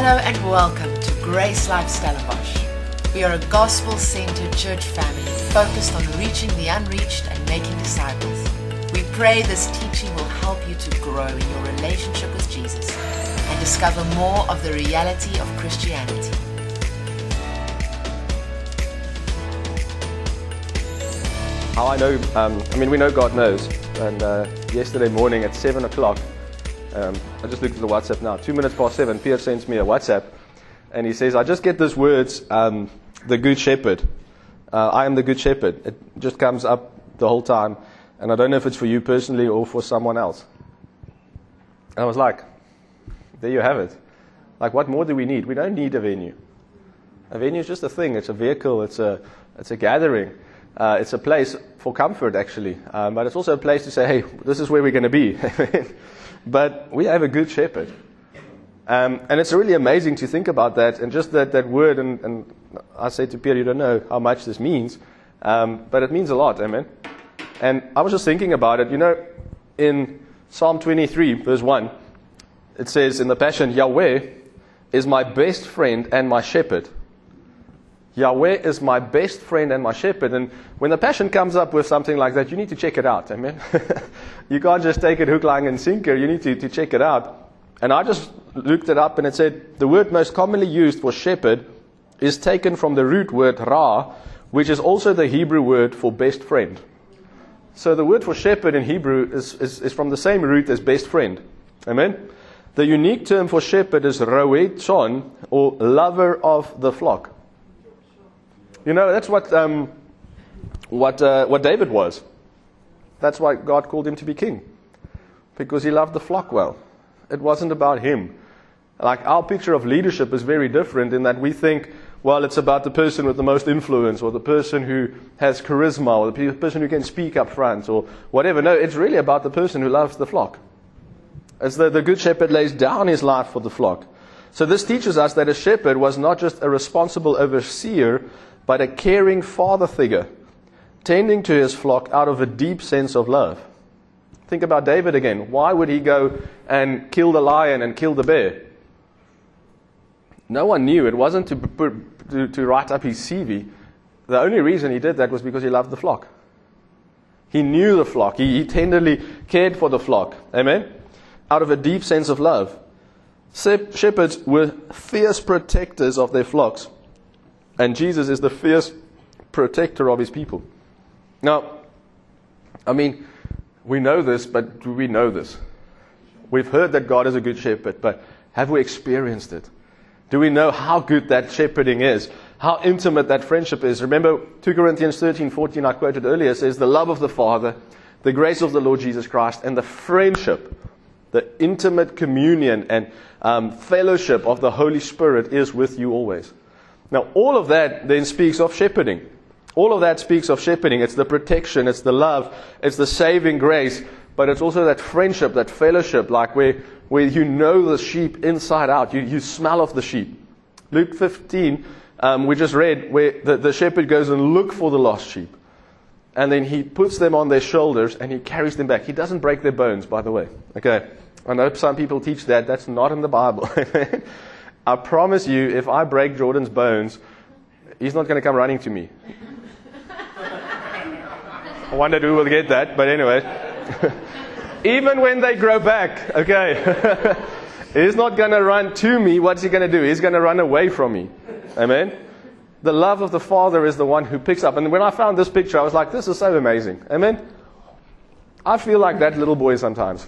Hello and welcome to Grace Life Stellenbosch. We are a gospel centered church family focused on reaching the unreached and making disciples. We pray this teaching will help you to grow in your relationship with Jesus and discover more of the reality of Christianity. How I know, um, I mean, we know God knows. And uh, yesterday morning at 7 o'clock, um, I just looked at the WhatsApp now, two minutes past 7, Pierre sends me a WhatsApp. And he says, I just get these words, um, the Good Shepherd. Uh, I am the Good Shepherd. It just comes up the whole time. And I don't know if it's for you personally or for someone else. And I was like, there you have it. Like, what more do we need? We don't need a venue. A venue is just a thing. It's a vehicle. It's a, it's a gathering. Uh, it's a place for comfort, actually. Um, but it's also a place to say, hey, this is where we're going to be. but we have a good shepherd. Um, and it's really amazing to think about that. And just that, that word, and, and I say to Peter, you don't know how much this means. Um, but it means a lot, amen. And I was just thinking about it. You know, in Psalm 23, verse 1, it says in the Passion, Yahweh is my best friend and my shepherd. Yahweh is my best friend and my shepherd. And when the passion comes up with something like that, you need to check it out. Amen. you can't just take it hook, line, and sinker. You need to, to check it out. And I just looked it up and it said the word most commonly used for shepherd is taken from the root word ra, which is also the Hebrew word for best friend. So the word for shepherd in Hebrew is, is, is from the same root as best friend. Amen. The unique term for shepherd is roed chon, or lover of the flock. You know, that's what, um, what, uh, what David was. That's why God called him to be king. Because he loved the flock well. It wasn't about him. Like, our picture of leadership is very different in that we think, well, it's about the person with the most influence, or the person who has charisma, or the person who can speak up front, or whatever. No, it's really about the person who loves the flock. As the, the good shepherd lays down his life for the flock. So this teaches us that a shepherd was not just a responsible overseer, but a caring father figure, tending to his flock out of a deep sense of love. Think about David again. Why would he go and kill the lion and kill the bear? No one knew. It wasn't to, to, to write up his CV. The only reason he did that was because he loved the flock. He knew the flock. He, he tenderly cared for the flock. Amen? Out of a deep sense of love. Shepherds were fierce protectors of their flocks. And Jesus is the fierce protector of his people. Now, I mean, we know this, but do we know this? We've heard that God is a good shepherd, but have we experienced it? Do we know how good that shepherding is? How intimate that friendship is? Remember 2 Corinthians 13, 14, I quoted earlier, says, The love of the Father, the grace of the Lord Jesus Christ, and the friendship, the intimate communion and um, fellowship of the Holy Spirit is with you always. Now, all of that then speaks of shepherding. All of that speaks of shepherding. It's the protection, it's the love, it's the saving grace, but it's also that friendship, that fellowship, like where, where you know the sheep inside out. You, you smell of the sheep. Luke 15, um, we just read where the, the shepherd goes and look for the lost sheep. And then he puts them on their shoulders and he carries them back. He doesn't break their bones, by the way. Okay. I know some people teach that. That's not in the Bible. I promise you, if I break Jordan's bones, he's not going to come running to me. I wonder who will get that, but anyway. Even when they grow back, okay. he's not going to run to me. What's he going to do? He's going to run away from me. Amen? The love of the Father is the one who picks up. And when I found this picture, I was like, this is so amazing. Amen? I feel like that little boy sometimes.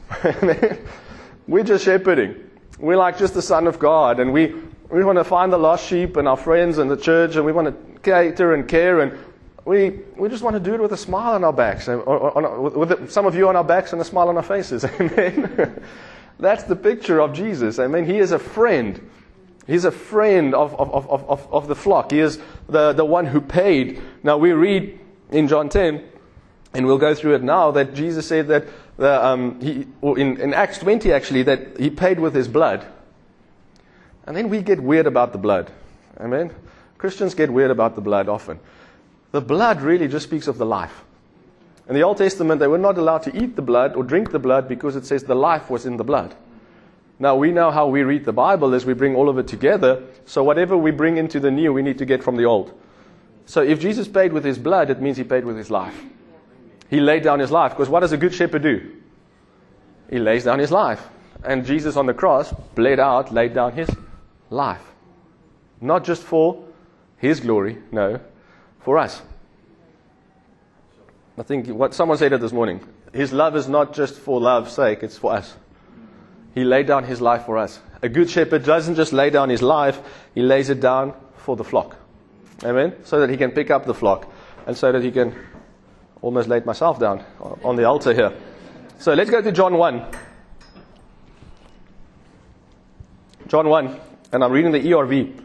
We're just shepherding. We're like just the Son of God, and we, we want to find the lost sheep and our friends and the church, and we want to cater and care, and we, we just want to do it with a smile on our backs, or, or, or with some of you on our backs and a smile on our faces. Amen. That's the picture of Jesus. I mean, he is a friend. He's a friend of, of, of, of, of the flock. He is the, the one who paid. Now, we read in John 10, and we'll go through it now, that Jesus said that the, um, he, in, in Acts 20 actually, that he paid with his blood. And then we get weird about the blood. Amen? Christians get weird about the blood often. The blood really just speaks of the life. In the Old Testament, they were not allowed to eat the blood or drink the blood because it says the life was in the blood. Now, we know how we read the Bible is we bring all of it together. So, whatever we bring into the new, we need to get from the old. So, if Jesus paid with his blood, it means he paid with his life. He laid down his life. Because what does a good shepherd do? He lays down his life. And Jesus on the cross bled out, laid down his life. Not just for his glory, no, for us. I think what someone said it this morning. His love is not just for love's sake, it's for us. He laid down his life for us. A good shepherd doesn't just lay down his life, he lays it down for the flock. Amen? So that he can pick up the flock and so that he can almost laid myself down on the altar here. So let's go to John 1. John 1, and I'm reading the ERV.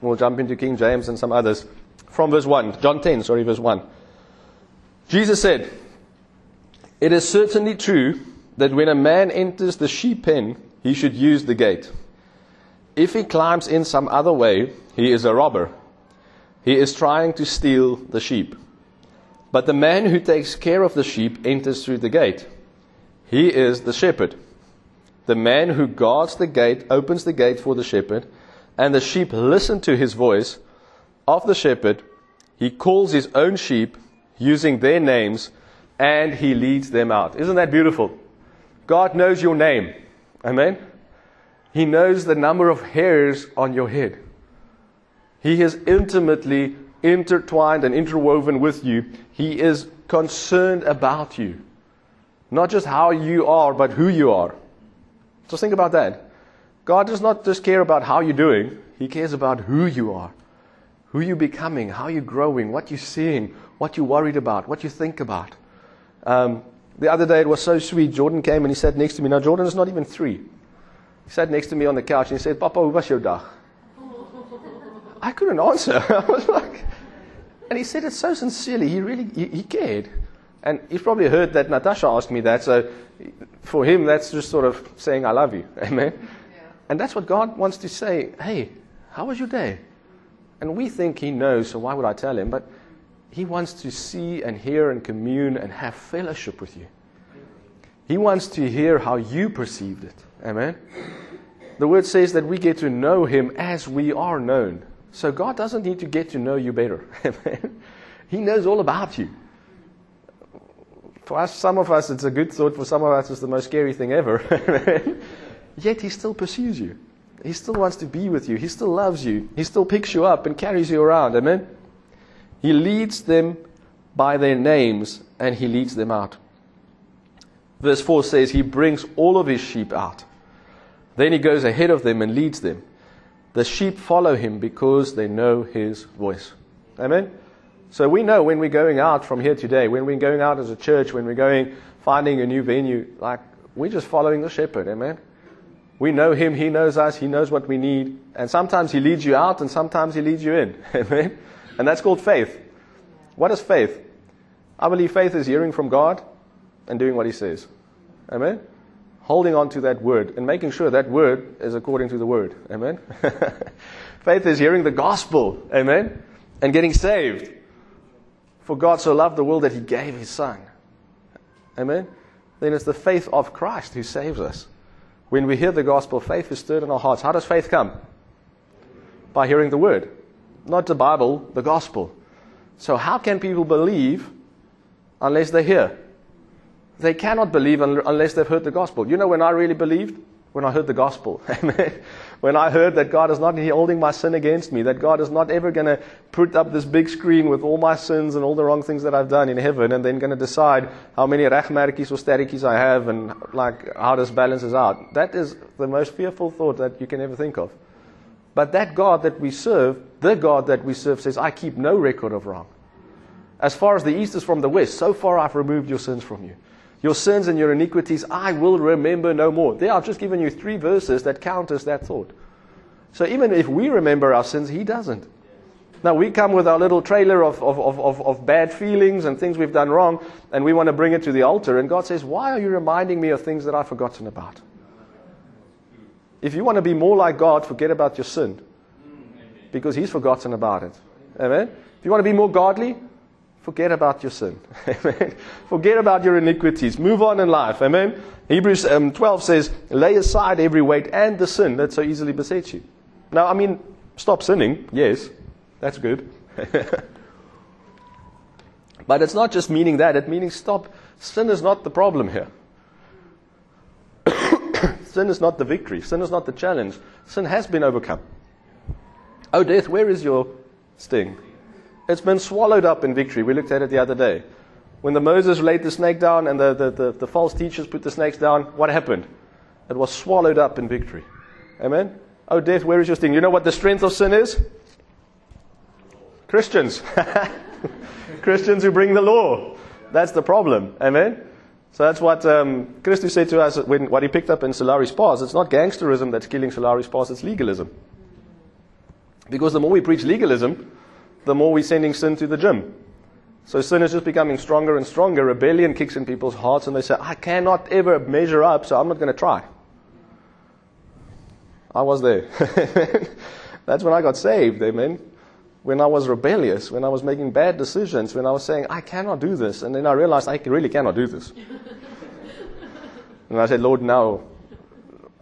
We'll jump into King James and some others. From verse 1, John 10, sorry, verse 1. Jesus said, It is certainly true that when a man enters the sheep pen, he should use the gate. If he climbs in some other way, he is a robber. He is trying to steal the sheep. But the man who takes care of the sheep enters through the gate. He is the shepherd. The man who guards the gate opens the gate for the shepherd, and the sheep listen to his voice. Of the shepherd, he calls his own sheep using their names, and he leads them out. Isn't that beautiful? God knows your name. Amen? He knows the number of hairs on your head. He is intimately intertwined and interwoven with you. He is concerned about you. Not just how you are, but who you are. Just think about that. God does not just care about how you're doing, He cares about who you are, who you're becoming, how you're growing, what you're seeing, what you're worried about, what you think about. Um, the other day it was so sweet. Jordan came and he sat next to me. Now, Jordan is not even three. He sat next to me on the couch and he said, Papa, hoe was your dag? I couldn't answer. I was like, and he said it so sincerely. He really, he, he cared. And he's probably heard that Natasha asked me that. So for him, that's just sort of saying, I love you. Amen. Yeah. And that's what God wants to say. Hey, how was your day? And we think he knows, so why would I tell him? But he wants to see and hear and commune and have fellowship with you. He wants to hear how you perceived it. Amen. The word says that we get to know him as we are known. So God doesn't need to get to know you better. He knows all about you. For us, some of us, it's a good thought. For some of us, it's the most scary thing ever. Yet He still pursues you. He still wants to be with you. He still loves you. He still picks you up and carries you around. Amen. He leads them by their names and he leads them out. Verse 4 says, He brings all of his sheep out. Then he goes ahead of them and leads them. The sheep follow him because they know his voice. Amen? So we know when we're going out from here today, when we're going out as a church, when we're going finding a new venue, like we're just following the shepherd. Amen? We know him, he knows us, he knows what we need. And sometimes he leads you out and sometimes he leads you in. Amen? And that's called faith. What is faith? I believe faith is hearing from God and doing what He says. Amen? Holding on to that word and making sure that word is according to the word. Amen? faith is hearing the gospel. Amen? And getting saved. For God so loved the world that He gave His Son. Amen? Then it's the faith of Christ who saves us. When we hear the gospel, faith is stirred in our hearts. How does faith come? By hearing the word not the Bible, the gospel. So, how can people believe unless they hear? They cannot believe unless they've heard the gospel. You know when I really believed? When I heard the gospel. when I heard that God is not holding my sin against me, that God is not ever going to put up this big screen with all my sins and all the wrong things that I've done in heaven and then going to decide how many regmerkies or sterretjies I have and like how this balances out. That is the most fearful thought that you can ever think of. But that God that we serve, the God that we serve, says, I keep no record of wrong. As far as the east is from the west, so far I've removed your sins from you. Your sins and your iniquities I will remember no more. There, I've just given you three verses that counters that thought. So even if we remember our sins, He doesn't. Now, we come with our little trailer of, of, of, of, bad feelings and things we've done wrong, and we want to bring it to the altar. And God says, Why are you reminding me of things that I've forgotten about? If you want to be more like God, forget about your sin. Because He's forgotten about it. Amen? If you want to be more godly, Forget about your sin. Amen. Forget about your iniquities. Move on in life. Amen. Hebrews um, 12 says, lay aside every weight and the sin that so easily besets you. Now, I mean, stop sinning. Yes, that's good. but it's not just meaning that. It meaning stop. Sin is not the problem here. sin is not the victory. Sin is not the challenge. Sin has been overcome. Oh, death, where is your sting? It's been swallowed up in victory. We looked at it the other day. When the Moses laid the snake down and the, the, the, the false teachers put the snakes down, what happened? It was swallowed up in victory. Amen? Oh, death, where is your sting? You know what the strength of sin is? Christians. Christians who bring the law. That's the problem. Amen? So that's what um, Christus said to us when what he picked up in Solaris Pars. It's not gangsterism that's killing Solaris Pars, it's legalism. Because the more we preach legalism, the more we're sending sin to the gym. So sin is just becoming stronger and stronger. Rebellion kicks in people's hearts, and they say, I cannot ever measure up, so I'm not going to try. I was there. That's when I got saved, amen. When I was rebellious, when I was making bad decisions, when I was saying, I cannot do this. And then I realized I really cannot do this. and I said, Lord, now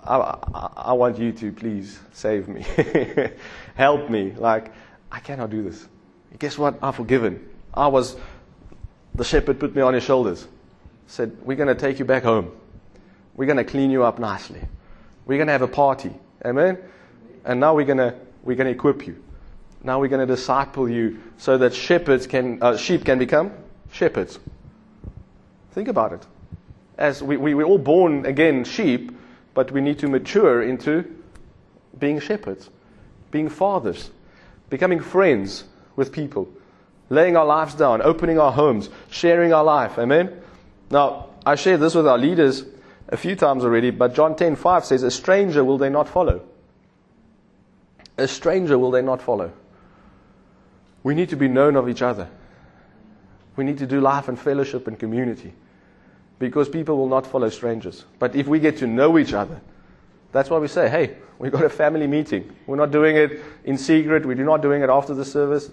I, I, I want you to please save me. Help me. Like, I cannot do this. Guess what? I'm forgiven. I was, the shepherd put me on his shoulders. Said, We're going to take you back home. We're going to clean you up nicely. We're going to have a party. Amen? And now we're going to, we're going to equip you. Now we're going to disciple you so that shepherds can, uh, sheep can become shepherds. Think about it. As we, we, we're all born again sheep, but we need to mature into being shepherds, being fathers, becoming friends with people, laying our lives down, opening our homes, sharing our life. Amen? Now, I shared this with our leaders a few times already, but John 10:5 says, "A stranger will they not follow." A stranger will they not follow. We need to be known of each other. We need to do life and fellowship and community. Because people will not follow strangers. But if we get to know each other, that's why we say, hey, we've got a family meeting. We're not doing it in secret. We're not doing it after the service.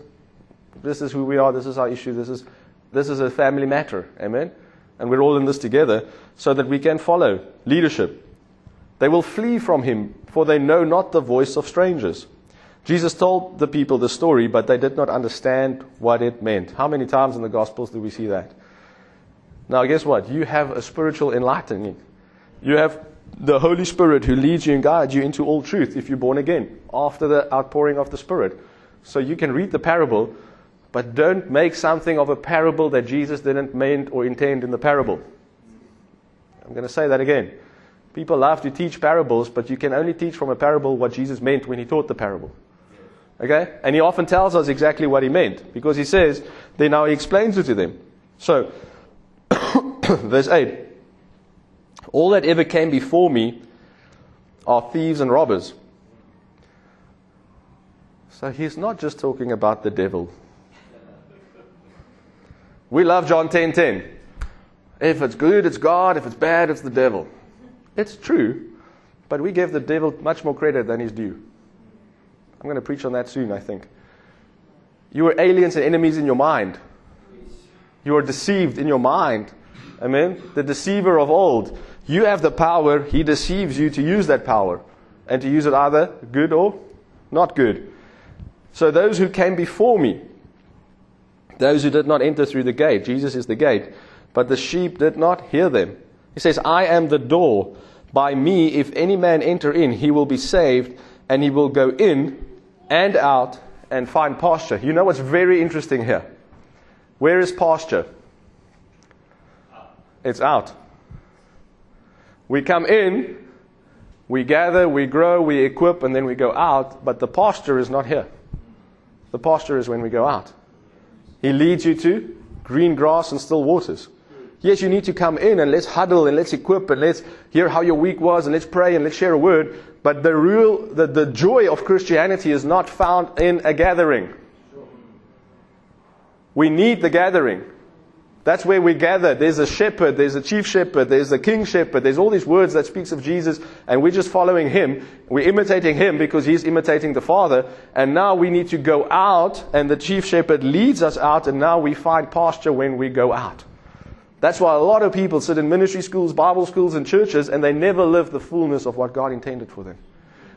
This is who we are. This is our issue. This is, this is a family matter. Amen? And we're all in this together so that we can follow leadership. They will flee from him, for they know not the voice of strangers. Jesus told the people the story, but they did not understand what it meant. How many times in the Gospels do we see that? Now, guess what? You have a spiritual enlightening. You have the Holy Spirit who leads you and guides you into all truth if you're born again after the outpouring of the Spirit. So you can read the parable, but don't make something of a parable that Jesus didn't mean or intend in the parable. I'm going to say that again. People love to teach parables, but you can only teach from a parable what Jesus meant when he taught the parable. Okay? And he often tells us exactly what he meant because he says, then now he explains it to them. So, verse 8 all that ever came before me are thieves and robbers. So he's not just talking about the devil. We love John 10:10. 10, 10. If it's good, it's God. If it's bad, it's the devil. It's true, but we give the devil much more credit than he's due. I'm going to preach on that soon, I think. You are aliens and enemies in your mind. You are deceived in your mind. Amen. The deceiver of old. You have the power, he deceives you to use that power and to use it either good or not good. So those who came before me, those who did not enter through the gate, Jesus is the gate, but the sheep did not hear them. He says, I am the door. By me, if any man enter in, he will be saved, and he will go in and out and find pasture. You know what's very interesting here? Where is pasture? It's out. We come in, we gather, we grow, we equip, and then we go out, but the pasture is not here. The pasture is when we go out. He leads you to green grass and still waters. Yes, you need to come in and let's huddle and let's equip and let's hear how your week was and let's pray and let's share a word. But the real, the, the joy of Christianity is not found in a gathering. We need the gathering. That's where we gather. There's a shepherd, there's a chief shepherd, there's a king shepherd, there's all these words that speaks of Jesus, and we're just following him. We're imitating him because he's imitating the Father. And now we need to go out, and the chief shepherd leads us out, and now we find pasture when we go out. That's why a lot of people sit in ministry schools, Bible schools, and churches, and they never live the fullness of what God intended for them.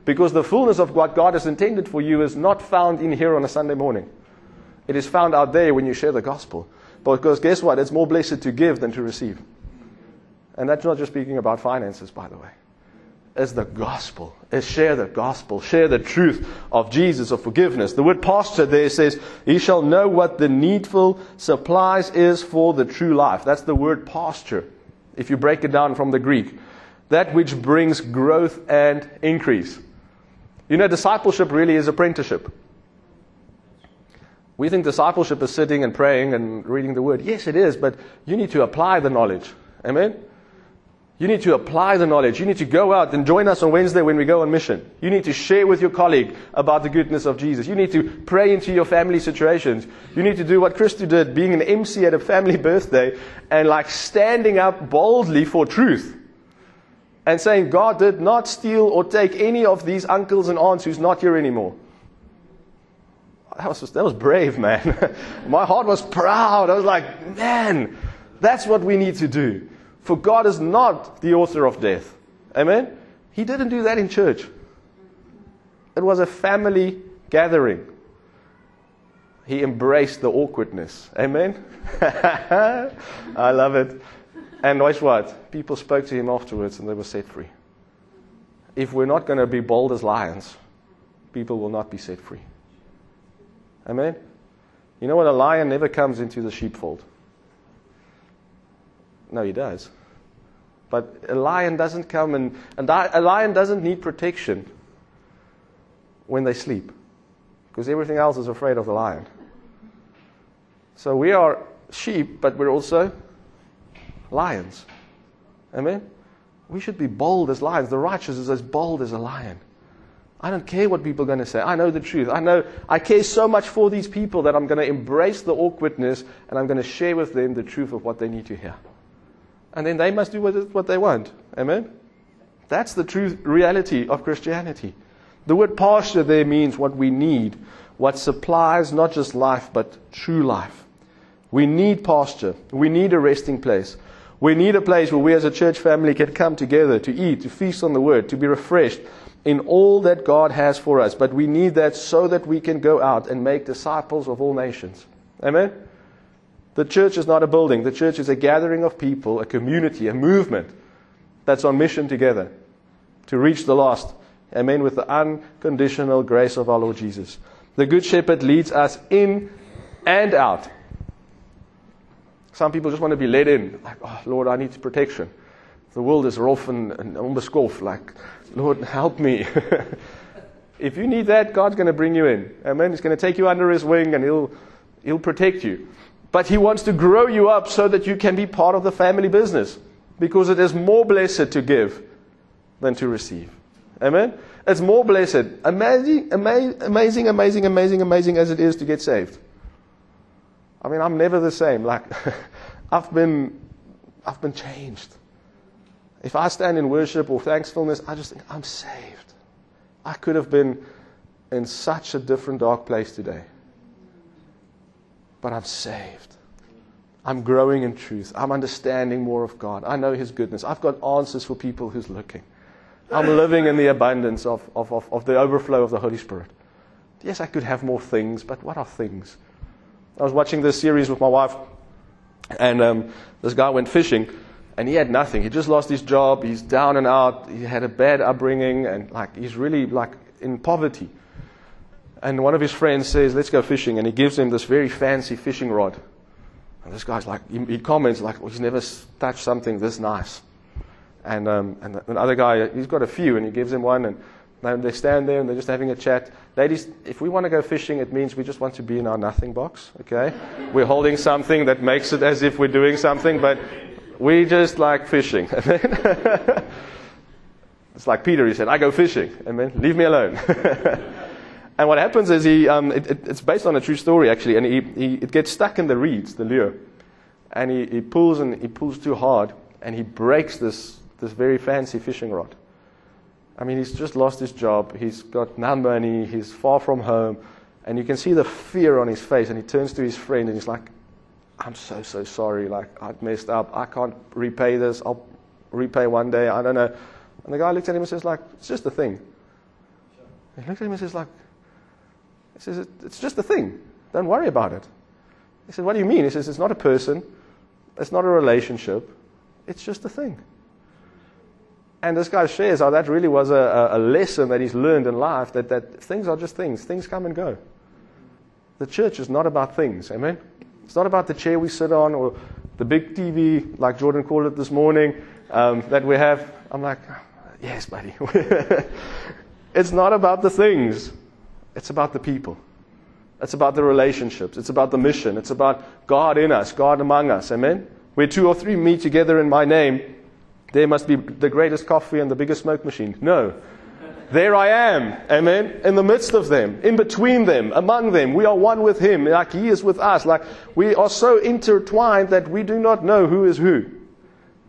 Because the fullness of what God has intended for you is not found in here on a Sunday morning. It is found out there when you share the gospel. Because guess what? It's more blessed to give than to receive. And that's not just speaking about finances, by the way. It's the gospel. It's share the gospel. Share the truth of Jesus, of forgiveness. The word pasture there says, He shall know what the needful supplies is for the true life. That's the word pasture, if you break it down from the Greek. That which brings growth and increase. You know, discipleship really is apprenticeship. We think discipleship is sitting and praying and reading the word. Yes, it is, but you need to apply the knowledge. Amen? You need to apply the knowledge. You need to go out and join us on Wednesday when we go on mission. You need to share with your colleague about the goodness of Jesus. You need to pray into your family situations. You need to do what Christy did, being an MC at a family birthday and like standing up boldly for truth and saying, God did not steal or take any of these uncles and aunts who's not here anymore. That was, that was brave, man. My heart was proud. I was like, man, that's what we need to do. For God is not the author of death. Amen? He didn't do that in church. It was a family gathering. He embraced the awkwardness. Amen? I love it. And watch what? People spoke to him afterwards and they were set free. If we're not going to be bold as lions, people will not be set free. Amen? You know what? A lion never comes into the sheepfold. No, he does. But a lion doesn't come and, and a lion doesn't need protection when they sleep because everything else is afraid of the lion. So we are sheep, but we're also lions. Amen? We should be bold as lions. The righteous is as bold as a lion. I don't care what people are going to say. I know the truth. I know I care so much for these people that I'm going to embrace the awkwardness and I'm going to share with them the truth of what they need to hear. And then they must do what they want. Amen? That's the true reality of Christianity. The word pasture there means what we need, what supplies not just life, but true life. We need pasture. We need a resting place. We need a place where we as a church family can come together to eat, to feast on the word, to be refreshed in all that God has for us. But we need that so that we can go out and make disciples of all nations. Amen? The church is not a building. The church is a gathering of people, a community, a movement that's on mission together to reach the lost. Amen. With the unconditional grace of our Lord Jesus. The Good Shepherd leads us in and out. Some people just want to be led in. Like, oh, Lord, I need protection. The world is rough and, and onbeskof. Like, Lord, help me. if you need that, God's going to bring you in. Amen. He's going to take you under his wing and he'll, he'll protect you. But he wants to grow you up so that you can be part of the family business. Because it is more blessed to give than to receive. Amen? It's more blessed. Amazing, amazing, amazing, amazing, amazing, amazing as it is to get saved. I mean, I'm never the same. Like, I've been, I've been changed. If I stand in worship or thankfulness, I just think, I'm saved. I could have been in such a different dark place today. But I'm saved. I'm growing in truth. I'm understanding more of God. I know His goodness. I've got answers for people who's looking. I'm living in the abundance of, of, of, of the overflow of the Holy Spirit. Yes, I could have more things, but what are things? I was watching this series with my wife, and um, this guy went fishing, and he had nothing. He just lost his job. He's down and out. He had a bad upbringing, and like he's really like in poverty. And one of his friends says, "Let's go fishing," and he gives him this very fancy fishing rod. And this guy's like, he, he comments like, well, "He's never touched something this nice." And um, and another guy, he's got a few, and he gives him one, and and they stand there and they're just having a chat. Ladies, if we want to go fishing, it means we just want to be in our nothing box, okay? We're holding something that makes it as if we're doing something, but we just like fishing. it's like Peter, he said, I go fishing. Amen. Leave me alone. and what happens is he, um, it, it, it's based on a true story actually, and he, he, it gets stuck in the reeds, the lure. and he, he pulls and he pulls too hard, and he breaks this, this very fancy fishing rod. I mean, he's just lost his job. He's got no money. He's far from home. And you can see the fear on his face. And he turns to his friend and he's like, I'm so, so sorry. Like, I've messed up. I can't repay this. I'll repay one day. I don't know. And the guy looked at him and says, like, it's just a thing. He looked at him and says, like, he says, it's just a thing. Don't worry about it. He said, what do you mean? He says, it's not a person. It's not a relationship. It's just a thing. And this guy shares how that really was a, a lesson that he's learned in life that, that things are just things. Things come and go. The church is not about things. Amen? It's not about the chair we sit on or the big TV, like Jordan called it this morning, um, that we have. I'm like, yes, buddy. it's not about the things, it's about the people. It's about the relationships. It's about the mission. It's about God in us, God among us. Amen? Where two or three meet together in my name, there must be the greatest coffee and the biggest smoke machine. No. There I am. Amen. In the midst of them, in between them, among them. We are one with Him, like He is with us. Like we are so intertwined that we do not know who is who.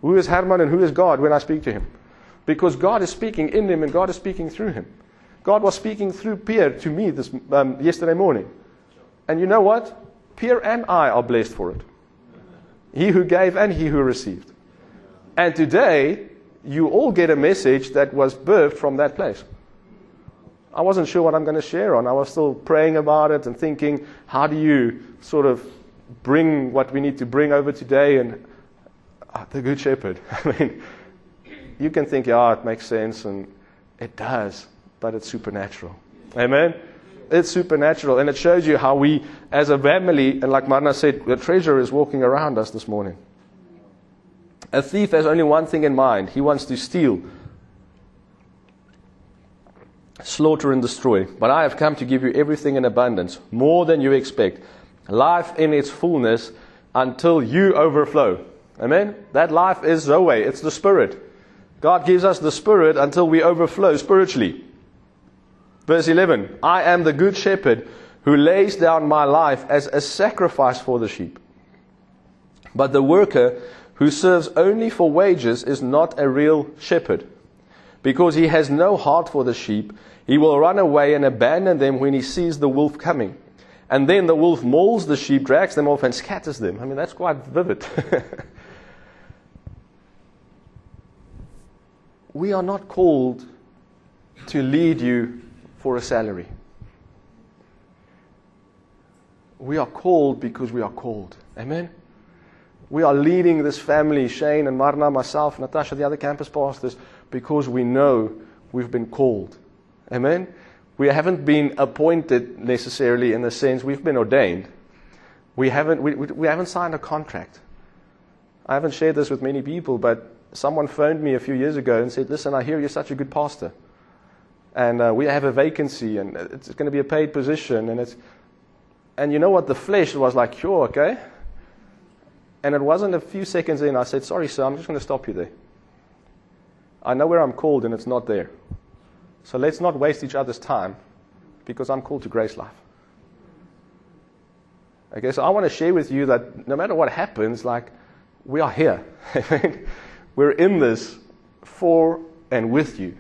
Who is Herman and who is God when I speak to Him. Because God is speaking in Him and God is speaking through Him. God was speaking through Pierre to me this, um, yesterday morning. And you know what? Pierre and I are blessed for it. He who gave and he who received. And today, you all get a message that was birthed from that place. I wasn't sure what I'm going to share on. I was still praying about it and thinking, how do you sort of bring what we need to bring over today? And uh, the Good Shepherd. I mean, you can think, yeah, it makes sense, and it does, but it's supernatural. Amen? It's supernatural, and it shows you how we, as a family, and like Marna said, the treasure is walking around us this morning. A thief has only one thing in mind he wants to steal, slaughter, and destroy. But I have come to give you everything in abundance, more than you expect, life in its fullness until you overflow. Amen? That life is Zoe, it's the Spirit. God gives us the Spirit until we overflow spiritually. Verse 11 I am the good shepherd who lays down my life as a sacrifice for the sheep. But the worker who serves only for wages is not a real shepherd. Because he has no heart for the sheep, he will run away and abandon them when he sees the wolf coming. And then the wolf mauls the sheep, drags them off, and scatters them. I mean, that's quite vivid. we are not called to lead you for a salary. We are called because we are called. Amen? We are leading this family, Shane and Marna, myself, Natasha, the other campus pastors, because we know we've been called. Amen? We haven't been appointed necessarily in the sense we've been ordained. We haven't, we, we haven't signed a contract. I haven't shared this with many people, but someone phoned me a few years ago and said, Listen, I hear you're such a good pastor. And uh, we have a vacancy, and it's going to be a paid position. And, it's, and you know what? The flesh was like, Sure, okay. And it wasn't a few seconds in, I said, Sorry, sir, I'm just going to stop you there. I know where I'm called and it's not there. So let's not waste each other's time because I'm called to grace life. Okay, so I want to share with you that no matter what happens, like, we are here. We're in this for and with you.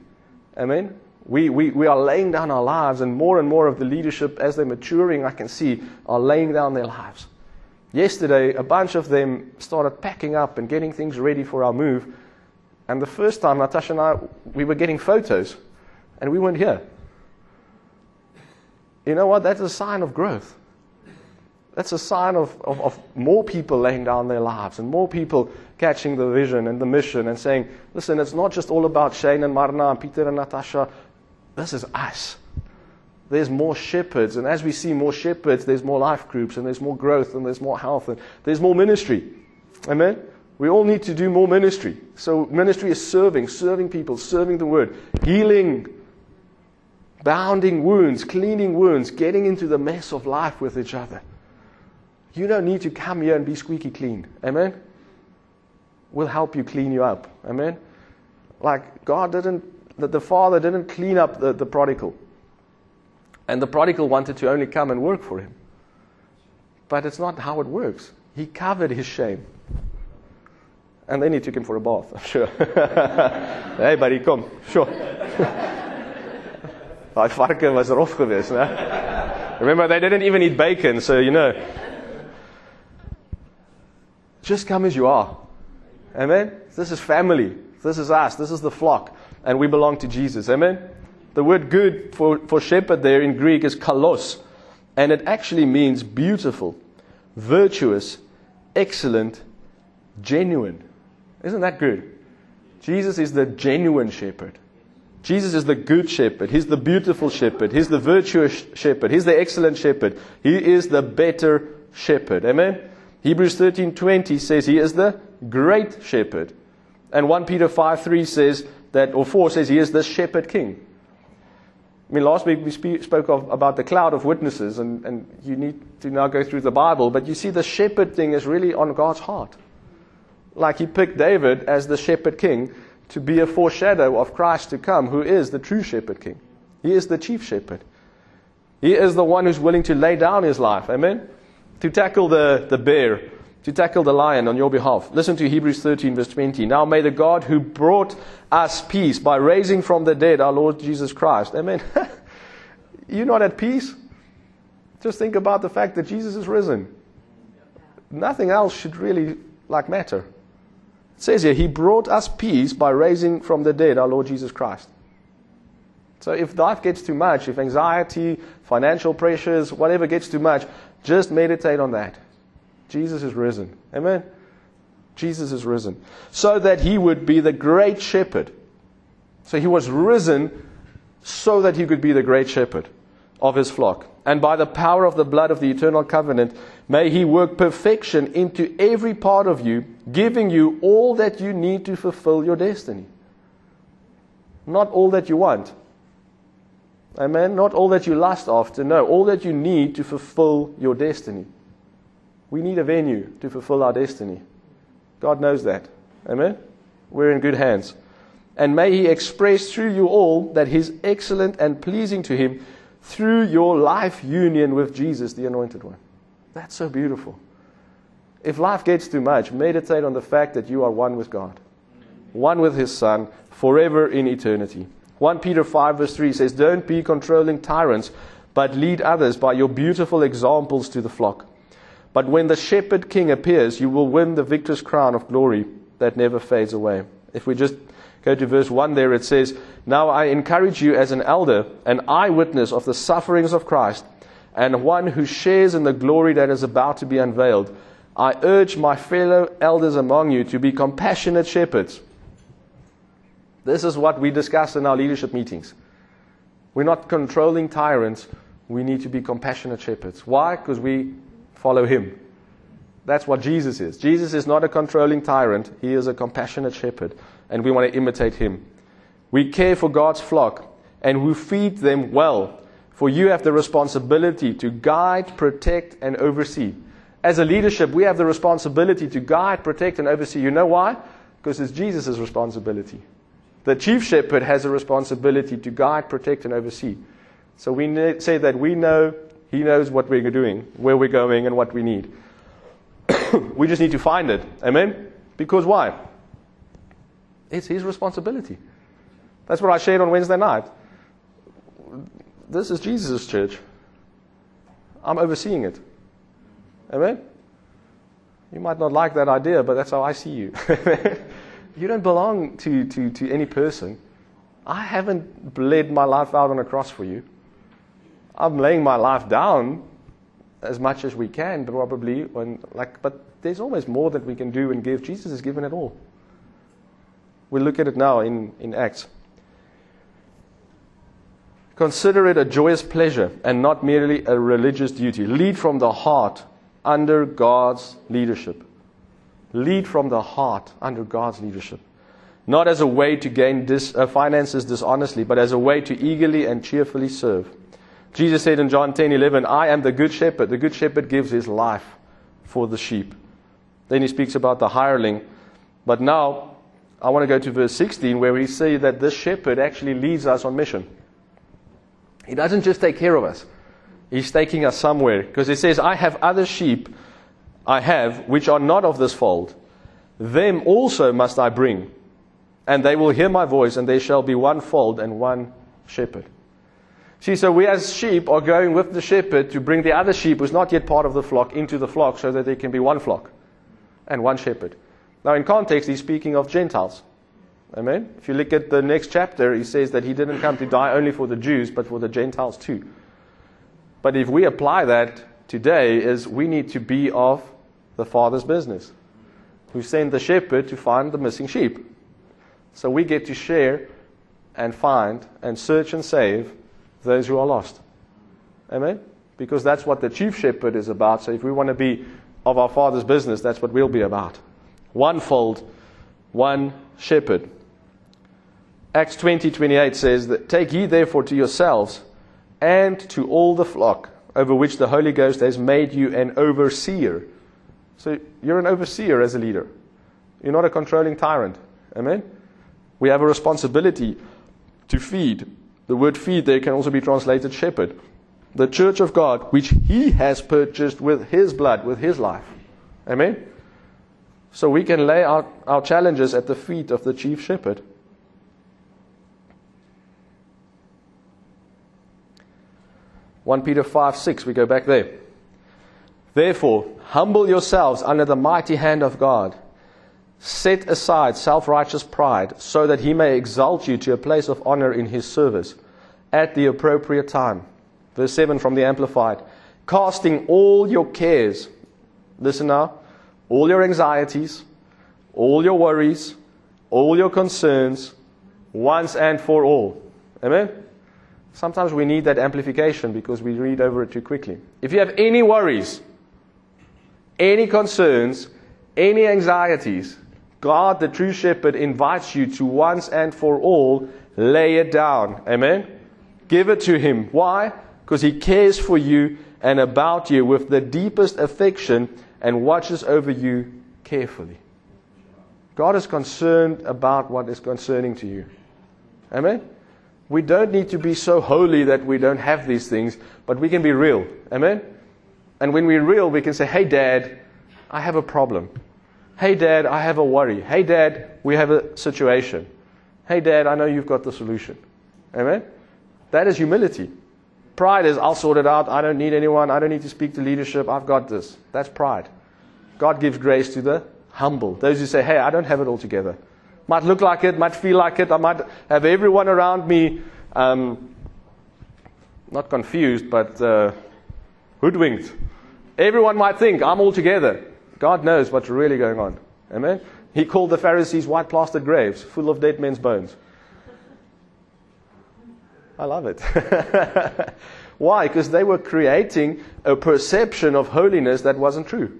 Amen? We, we, we are laying down our lives, and more and more of the leadership, as they're maturing, I can see, are laying down their lives. Yesterday, a bunch of them started packing up and getting things ready for our move. And the first time, Natasha and I, we were getting photos, and we weren't here. You know what? That's a sign of growth. That's a sign of, of, of, more people laying down their lives and more people catching the vision and the mission and saying, listen, it's not just all about Shane and Marna and Pieter and Natasha. This is us there's more shepherds. And as we see more shepherds, there's more life groups, and there's more growth, and there's more health, and there's more ministry. Amen? We all need to do more ministry. So, ministry is serving, serving people, serving the word, healing, bounding wounds, cleaning wounds, getting into the mess of life with each other. You don't need to come here and be squeaky clean. Amen? We'll help you clean you up. Amen? Like, God didn't, the, the Father didn't clean up the, the prodigal. And the prodigal wanted to only come and work for him. But it's not how it works. He covered his shame. And then he took him for a bath, I'm sure. hey buddy, kom. Sure. Was er né? Remember they didn't even eat bacon, so you know. Just come as you are. Amen. This is family. This is us. This is the flock and we belong to Jesus. Amen. The word good for, for shepherd there in Greek is kalos, and it actually means beautiful, virtuous, excellent, genuine. Isn't that good? Jesus is the genuine shepherd. Jesus is the good shepherd. He's the beautiful shepherd. He's the virtuous shepherd. He's the excellent shepherd. He is the better shepherd. Amen. Hebrews 13:20 says he is the great shepherd. And 1 Peter 5:3 says that or 4 says he is the shepherd king. I mean, last week we spoke of, about the cloud of witnesses, and, and you need to now go through the Bible, but you see the shepherd thing is really on God's heart. Like he picked David as the shepherd king to be a foreshadow of Christ to come, who is the true shepherd king. He is the chief shepherd. He is the one who's willing to lay down his life, amen? To tackle the, the bear, to tackle the lion on your behalf. Listen to Hebrews 13, verse 20. Now may the God who brought us peace by raising from the dead our Lord Jesus Christ. Amen. You're not at peace? Just think about the fact that Jesus is risen. Nothing else should really like matter. It says here, He brought us peace by raising from the dead our Lord Jesus Christ. So if life gets too much, if anxiety, financial pressures, whatever gets too much, just meditate on that. Jesus is risen. Amen? Jesus is risen. So that he would be the great shepherd. So he was risen so that he could be the great shepherd of his flock. And by the power of the blood of the eternal covenant, may he work perfection into every part of you, giving you all that you need to fulfill your destiny. Not all that you want. Amen. Not all that you lust after. No, all that you need to fulfill your destiny. We need a venue to fulfill our destiny. God knows that. Amen? We're in good hands. And may He express through you all that He's excellent and pleasing to Him through your life union with Jesus, the Anointed One. That's so beautiful. If life gets too much, meditate on the fact that you are one with God, one with His Son, forever in eternity. 1 Peter 5, verse 3 says, Don't be controlling tyrants, but lead others by your beautiful examples to the flock. But when the shepherd king appears, you will win the victor's crown of glory that never fades away. If we just go to verse 1 there, it says, Now I encourage you as an elder, an eyewitness of the sufferings of Christ, and one who shares in the glory that is about to be unveiled. I urge my fellow elders among you to be compassionate shepherds. This is what we discuss in our leadership meetings. We're not controlling tyrants. We need to be compassionate shepherds. Why? Because we follow him. That's what Jesus is. Jesus is not a controlling tyrant, he is a compassionate shepherd, and we want to imitate him. We care for God's flock, and we feed them well. For you have the responsibility to guide, protect, and oversee. As a leadership, we have the responsibility to guide, protect, and oversee. You know why? Because it's Jesus' responsibility. The chief shepherd has a responsibility to guide, protect, and oversee. So we say that we know he knows what we're doing, where we're going, and what we need. we just need to find it. Amen? Because why? It's his responsibility. That's what I shared on Wednesday night. This is Jesus' church. I'm overseeing it. Amen? You might not like that idea, but that's how I see you. you don't belong to, to, to any person. I haven't bled my life out on a cross for you. I'm laying my life down as much as we can, probably. When, like, but there's always more that we can do and give. Jesus has given it all. We look at it now in, in Acts. Consider it a joyous pleasure and not merely a religious duty. Lead from the heart under God's leadership. Lead from the heart under God's leadership. Not as a way to gain dis, uh, finances dishonestly, but as a way to eagerly and cheerfully serve. Jesus said in John 10 11, I am the good shepherd. The good shepherd gives his life for the sheep. Then he speaks about the hireling. But now, I want to go to verse 16 where he says that this shepherd actually leads us on mission. He doesn't just take care of us, he's taking us somewhere. Because he says, I have other sheep I have, which are not of this fold, them also must I bring, and they will hear my voice, and there shall be one fold and one shepherd. See, so we as sheep are going with the shepherd to bring the other sheep who's not yet part of the flock into the flock so that there can be one flock and one shepherd. Now, in context, he's speaking of Gentiles. Amen? If you look at the next chapter, he says that he didn't come to die only for the Jews, but for the Gentiles too. But if we apply that today, is we need to be of the Father's business, who sent the shepherd to find the missing sheep. So we get to share and find and search and save those who are lost. Amen? Because that's what the chief shepherd is about. So if we want to be of our Father's business, that's what we'll be about. One fold, one shepherd. Acts 20 28 says that, Take ye therefore to yourselves and to all the flock over which the Holy Ghost has made you an overseer. So you're an overseer as a leader. You're not a controlling tyrant. Amen? We have a responsibility to feed. The word feed there can also be translated shepherd. The church of God, which he has purchased with his blood, with his life. Amen? So we can lay our, our challenges at the feet of the chief shepherd. One Peter five six, we go back there. Therefore, humble yourselves under the mighty hand of God. Set aside self righteous pride, so that he may exalt you to a place of honor in his service at the appropriate time. Verse 7 from the Amplified. Casting all your cares, listen now, all your anxieties, all your worries, all your concerns, once and for all. Amen? Sometimes we need that amplification because we read over it too quickly. If you have any worries, any concerns, any anxieties, God, the true shepherd, invites you to once and for all lay it down. Amen? Give it to Him. Why? Because He cares for you and about you with the deepest affection and watches over you carefully. God is concerned about what is concerning to you. Amen? We don't need to be so holy that we don't have these things, but we can be real. Amen? And when we're real, we can say, Hey, Dad, I have a problem. Hey, Dad, I have a worry. Hey, Dad, we have a situation. Hey, Dad, I know you've got the solution. Amen? That is humility. Pride is, I'll sort it out. I don't need anyone. I don't need to speak to leadership. I've got this. That's pride. God gives grace to the humble. Those who say, hey, I don't have it all together. Might look like it, might feel like it. I might have everyone around me um, not confused, but uh, hoodwinked. Everyone might think I'm all together. God knows what's really going on. Amen? He called the Pharisees white plastered graves full of dead men's bones. I love it. Why? Because they were creating a perception of holiness that wasn't true.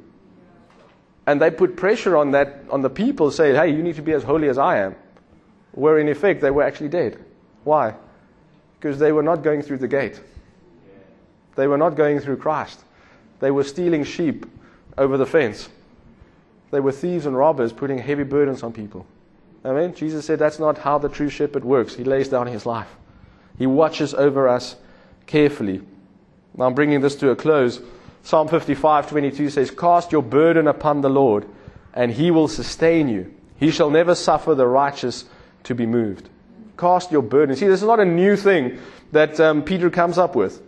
And they put pressure on that on the people, saying, Hey, you need to be as holy as I am. Where in effect they were actually dead. Why? Because they were not going through the gate. They were not going through Christ. They were stealing sheep over the fence. They were thieves and robbers putting heavy burdens on people. Amen. Jesus said that's not how the true shepherd works. He lays down his life. He watches over us carefully. Now I'm bringing this to a close. Psalm 55:22 says, "Cast your burden upon the Lord, and he will sustain you. He shall never suffer the righteous to be moved." Cast your burden. See, this is not a new thing that um, Peter comes up with.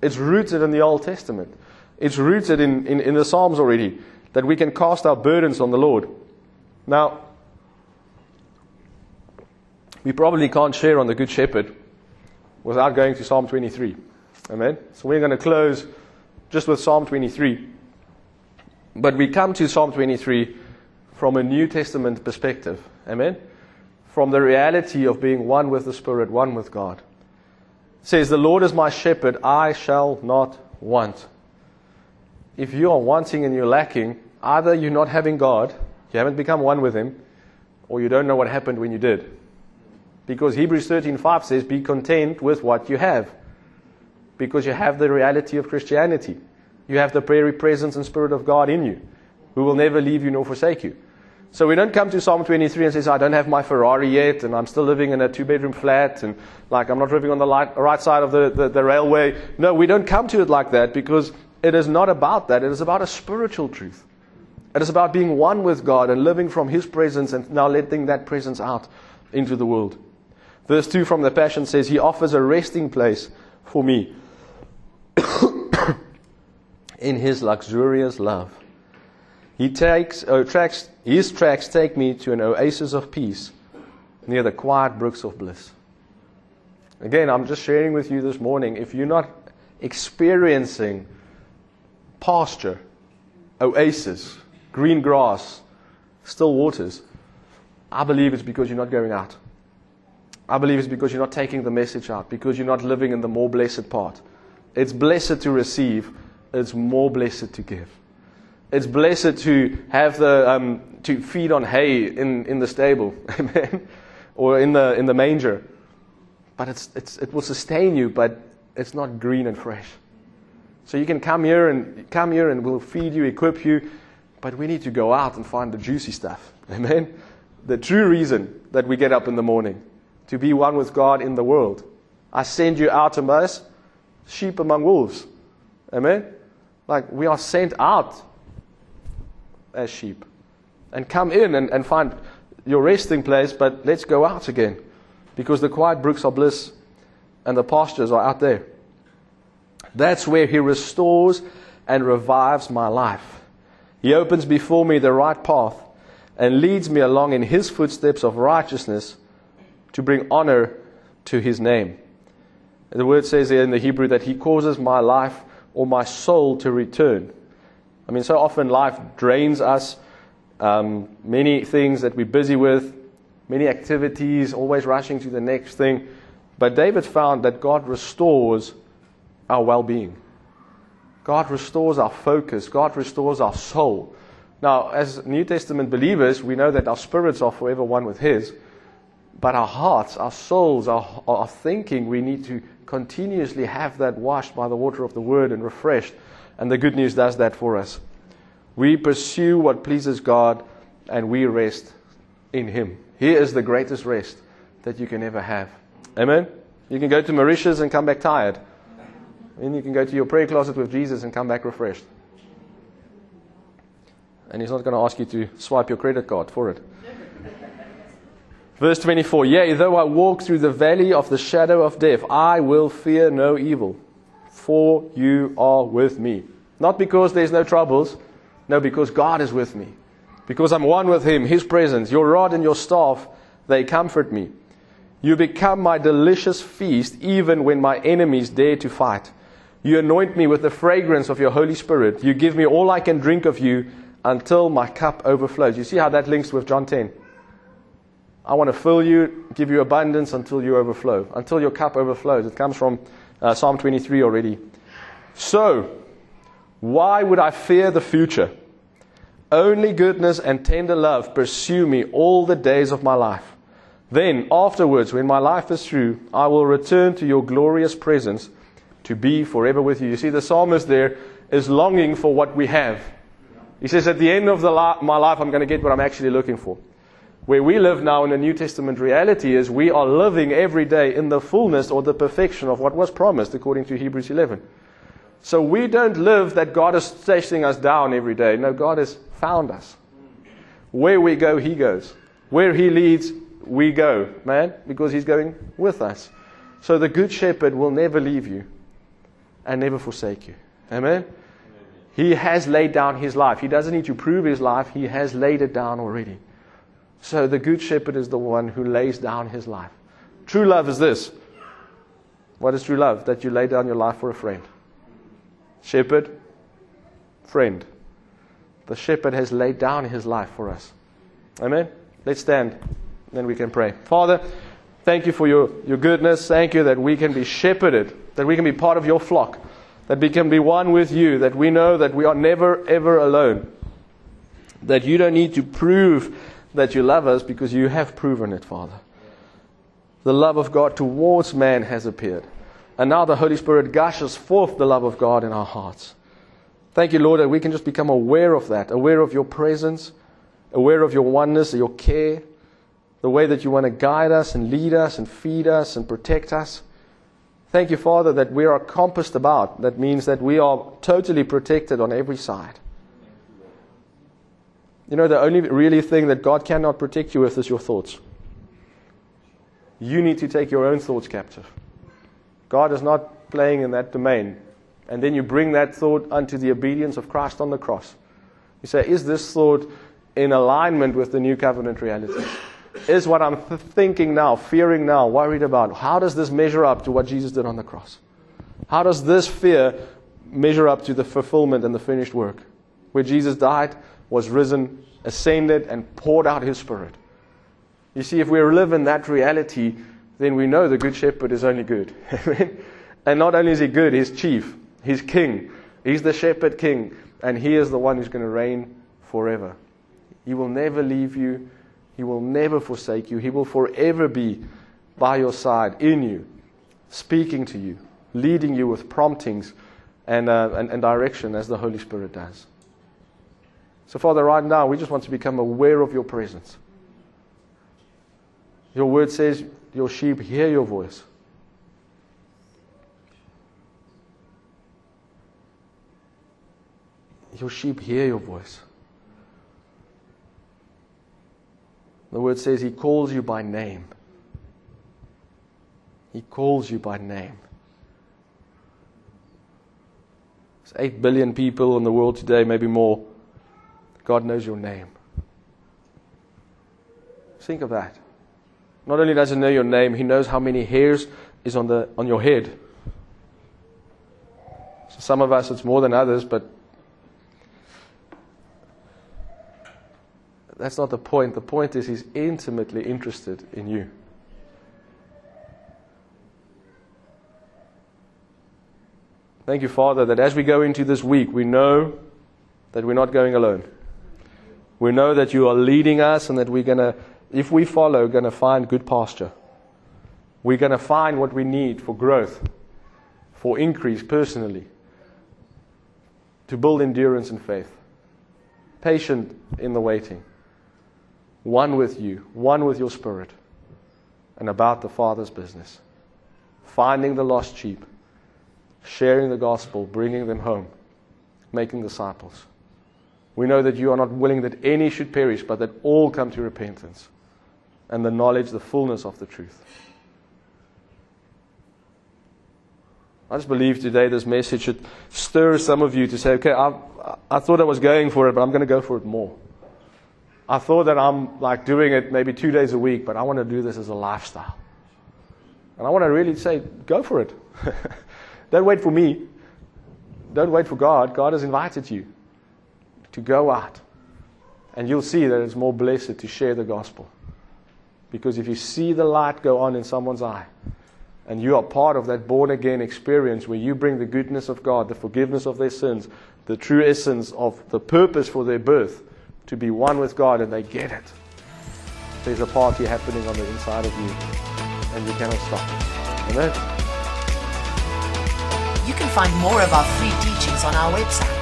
It's rooted in the Old Testament. It's rooted in, in, in the Psalms already that we can cast our burdens on the Lord. Now, we probably can't share on the Good Shepherd without going to Psalm 23. Amen? So we're going to close just with Psalm 23. But we come to Psalm 23 from a New Testament perspective. Amen? From the reality of being one with the Spirit, one with God. It says, The Lord is my shepherd, I shall not want. If you are wanting and you're lacking, either you're not having God, you haven't become one with Him, or you don't know what happened when you did. Because Hebrews 13:5 says, "Be content with what you have." Because you have the reality of Christianity. You have the very presence and spirit of God in you, who will never leave you nor forsake you. So we don't come to Psalm 23 and say, I don't have my Ferrari yet, and I'm still living in a two-bedroom flat, and like I'm not living on the right side of the, the, the railway. No, we don't come to it like that because it is not about that. It is about a spiritual truth. It is about being one with God and living from His presence and now letting that presence out into the world. Verse 2 from the Passion says, He offers a resting place for me in His luxurious love. He takes, oh, tracks, his tracks take me to an oasis of peace near the quiet brooks of bliss. Again, I'm just sharing with you this morning. If you're not experiencing pasture, oasis, green grass, still waters, I believe it's because you're not going out. I believe it's because you're not taking the message out, because you're not living in the more blessed part. It's blessed to receive, it's more blessed to give. It's blessed to have the um, to feed on hay in, in the stable, amen, or in the in the manger. But it's, it's it will sustain you, but it's not green and fresh. So you can come here and come here and we'll feed you, equip you, but we need to go out and find the juicy stuff. Amen. The true reason that we get up in the morning to be one with God in the world. I send you out amongst sheep among wolves. Amen. Like we are sent out as sheep. And come in and, and find your resting place, but let's go out again. Because the quiet brooks are bliss and the pastures are out there. That's where He restores and revives my life. He opens before me the right path and leads me along in His footsteps of righteousness to bring honor to His name. The word says in the Hebrew that He causes my life or my soul to return. I mean, so often life drains us. Um, many things that we're busy with, many activities, always rushing to the next thing. But David found that God restores our well being. God restores our focus. God restores our soul. Now, as New Testament believers, we know that our spirits are forever one with His. But our hearts, our souls, our, our thinking, we need to continuously have that washed by the water of the Word and refreshed and the good news does that for us. We pursue what pleases God and we rest in Him. He is the greatest rest that you can ever have. Amen? You can go to Mauritius and come back tired. And you can go to your prayer closet with Jesus and come back refreshed. And He's not going to ask you to swipe your credit card for it. Verse 24 Yea, though I walk through the valley of the shadow of death, I will fear no evil for you are with me. Not because there's no troubles, no, because God is with me. Because I'm one with Him, His presence, your rod and your staff, they comfort me. You become my delicious feast even when my enemies dare to fight. You anoint me with the fragrance of your Holy Spirit. You give me all I can drink of you until my cup overflows. You see how that links with John 10? I want to fill you, give you abundance until you overflow, until your cup overflows. It comes from uh, Psalm 23 already. So, why would I fear the future? Only goodness and tender love pursue me all the days of my life. Then, afterwards, when my life is through, I will return to your glorious presence to be forever with you. You see, the psalmist there is longing for what we have. He says, At the end of the li- my life, I'm going to get what I'm actually looking for. Where we live now in the New Testament reality is we are living every day in the fullness or the perfection of what was promised according to Hebrews 11. So we don't live that God is chasing us down every day. No, God has found us. Where we go, He goes. Where He leads, we go, man, because He's going with us. So the Good Shepherd will never leave you and never forsake you. Amen? He has laid down His life. He doesn't need to prove His life, He has laid it down already. So the good shepherd is the one who lays down his life. True love is this. What is true love? That you lay down your life for a friend. Shepherd, friend. The shepherd has laid down his life for us. Amen? Let's stand, then we can pray. Father, thank you for your, your goodness. Thank you that we can be shepherded, that we can be part of your flock, that we can be one with you, that we know that we are never, ever alone, that you don't need to prove that you love us because you have proven it, Father. The love of God towards man has appeared. And now the Holy Spirit gushes forth the love of God in our hearts. Thank you, Lord, that we can just become aware of that, aware of your presence, aware of your oneness, your care, the way that you want to guide us and lead us and feed us and protect us. Thank you, Father, that we are compassed about. That means that we are totally protected on every side. You know, the only really thing that God cannot protect you with is your thoughts. You need to take your own thoughts captive. God is not playing in that domain. And then you bring that thought unto the obedience of Christ on the cross. You say, Is this thought in alignment with the new covenant reality? Is what I'm thinking now, fearing now, worried about, how does this measure up to what Jesus did on the cross? How does this fear measure up to the fulfillment and the finished work? Where Jesus died, was risen, ascended, and poured out his spirit. You see, if we live in that reality, then we know the Good Shepherd is only good. and not only is he good, he's chief, he's king, he's the shepherd king, and he is the one who's going to reign forever. He will never leave you, he will never forsake you, he will forever be by your side, in you, speaking to you, leading you with promptings and, uh, and, and direction as the Holy Spirit does. So, Father, right now, we just want to become aware of your presence. Your word says, Your sheep hear your voice. Your sheep hear your voice. The word says, He calls you by name. He calls you by name. There's 8 billion people in the world today, maybe more. God knows your name. Think of that. Not only does he know your name, he knows how many hairs is on, the, on your head. So some of us, it's more than others, but that's not the point. The point is he's intimately interested in you. Thank you, Father, that as we go into this week, we know that we're not going alone. We know that you are leading us and that we're going to if we follow, going to find good pasture. We're going to find what we need for growth, for increase personally, to build endurance and faith, patient in the waiting, one with you, one with your spirit, and about the Father's business, finding the lost sheep, sharing the gospel, bringing them home, making disciples. We know that you are not willing that any should perish, but that all come to repentance and the knowledge, the fullness of the truth. I just believe today this message should stir some of you to say, okay, I, I thought I was going for it, but I'm going to go for it more. I thought that I'm like doing it maybe two days a week, but I want to do this as a lifestyle. And I want to really say, go for it. Don't wait for me. Don't wait for God. God has invited you to go out. And you'll see that it's more blessed to share the gospel. Because if you see the light go on in someone's eye, and you are part of that born again experience where you bring the goodness of God, the forgiveness of their sins, the true essence of the purpose for their birth to be one with God, and they get it. There's a party happening on the inside of you, and you cannot stop it. Amen. You can find more of our free teachings on our website,